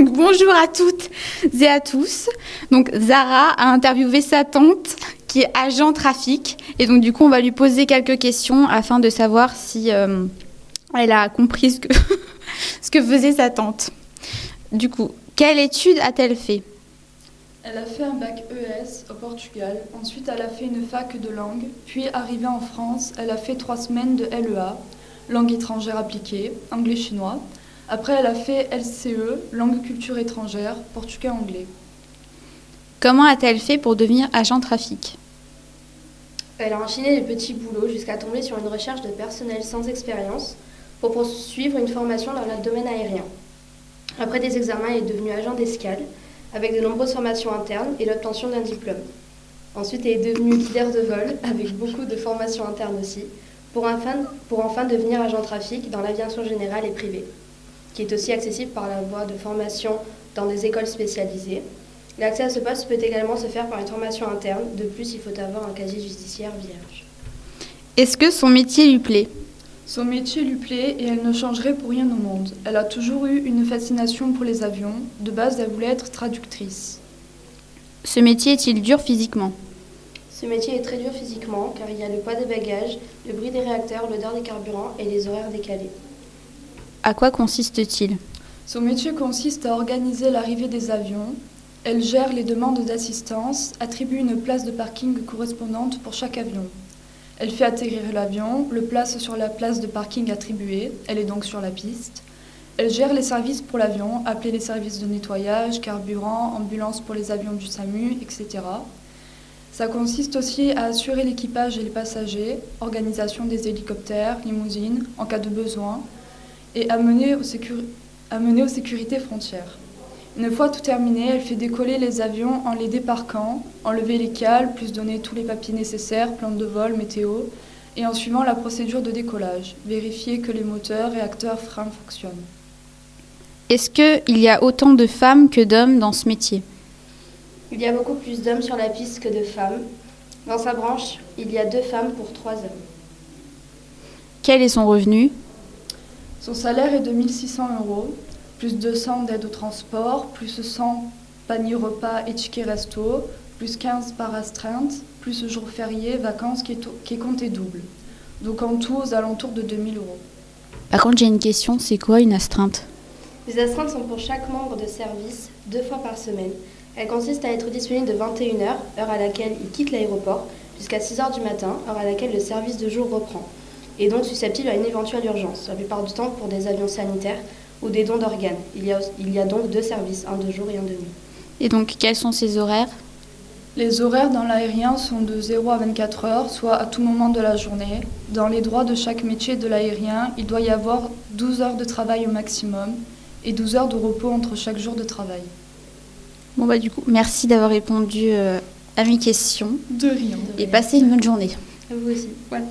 Bonjour à toutes et à tous. Donc Zara a interviewé sa tante qui est agent trafic et donc du coup on va lui poser quelques questions afin de savoir si euh, elle a compris ce que, ce que faisait sa tante. Du coup, quelle étude a-t-elle fait? Elle a fait un bac ES au Portugal, ensuite elle a fait une fac de langue, puis arrivée en France, elle a fait trois semaines de LEA, langue étrangère appliquée, anglais-chinois. Après, elle a fait LCE, langue culture étrangère, portugais-anglais. Comment a-t-elle fait pour devenir agent trafic? Elle a enchaîné les petits boulots jusqu'à tomber sur une recherche de personnel sans expérience pour poursuivre une formation dans le domaine aérien. Après des examens, elle est devenue agent d'escale avec de nombreuses formations internes et l'obtention d'un diplôme. Ensuite, elle est devenue leader de vol avec beaucoup de formations internes aussi pour enfin, pour enfin devenir agent trafic dans l'aviation générale et privée, qui est aussi accessible par la voie de formation dans des écoles spécialisées. L'accès à ce poste peut également se faire par une formation interne. De plus, il faut avoir un casier judiciaire vierge. Est-ce que son métier lui plaît? Son métier lui plaît et elle ne changerait pour rien au monde. Elle a toujours eu une fascination pour les avions. De base, elle voulait être traductrice. Ce métier est-il dur physiquement? Ce métier est très dur physiquement car il y a le poids des bagages, le bruit des réacteurs, l'odeur des carburants et les horaires décalés. À quoi consiste-t-il? Son métier consiste à organiser l'arrivée des avions. Elle gère les demandes d'assistance, attribue une place de parking correspondante pour chaque avion. Elle fait atterrir l'avion, le place sur la place de parking attribuée, elle est donc sur la piste. Elle gère les services pour l'avion, appelés les services de nettoyage, carburant, ambulance pour les avions du SAMU, etc. Ça consiste aussi à assurer l'équipage et les passagers, organisation des hélicoptères, limousines, en cas de besoin, et amener aux, sécur- amener aux sécurités frontières. Une fois tout terminé, elle fait décoller les avions en les débarquant, enlever les cales, plus donner tous les papiers nécessaires, plan de vol, météo, et en suivant la procédure de décollage, vérifier que les moteurs, réacteurs, freins fonctionnent. Est-ce qu'il y a autant de femmes que d'hommes dans ce métier? Il y a beaucoup plus d'hommes sur la piste que de femmes. Dans sa branche, il y a deux femmes pour trois hommes. Quel est son revenu Son salaire est de 1600 euros, plus 200 d'aide au transport, plus 100 panier repas et tickets resto, plus 15 par astreinte, plus jour férié, vacances qui est, qui est compté double. Donc en tout aux alentours de 2000 euros. Par contre, j'ai une question, c'est quoi une astreinte? Les astreintes sont pour chaque membre de service deux fois par semaine. Elles consistent à être disponibles de 21h, heure à laquelle il quitte l'aéroport, jusqu'à 6h du matin, heure à laquelle le service de jour reprend, et donc susceptible à une éventuelle urgence, la plupart du temps pour des avions sanitaires ou des dons d'organes. Il, y a- il y a donc deux services, un de jour et un de nuit. Et donc, quels sont ses horaires? Les horaires dans l'aérien sont de 0 à 24 heures, soit à tout moment de la journée. Dans les droits de chaque métier de l'aérien, il doit y avoir 12 heures de travail au maximum et 12 heures de repos entre chaque jour de travail. Bon, bah, du coup, merci d'avoir répondu euh, à mes questions De rien. et passez une bonne journée. À vous aussi. Voilà.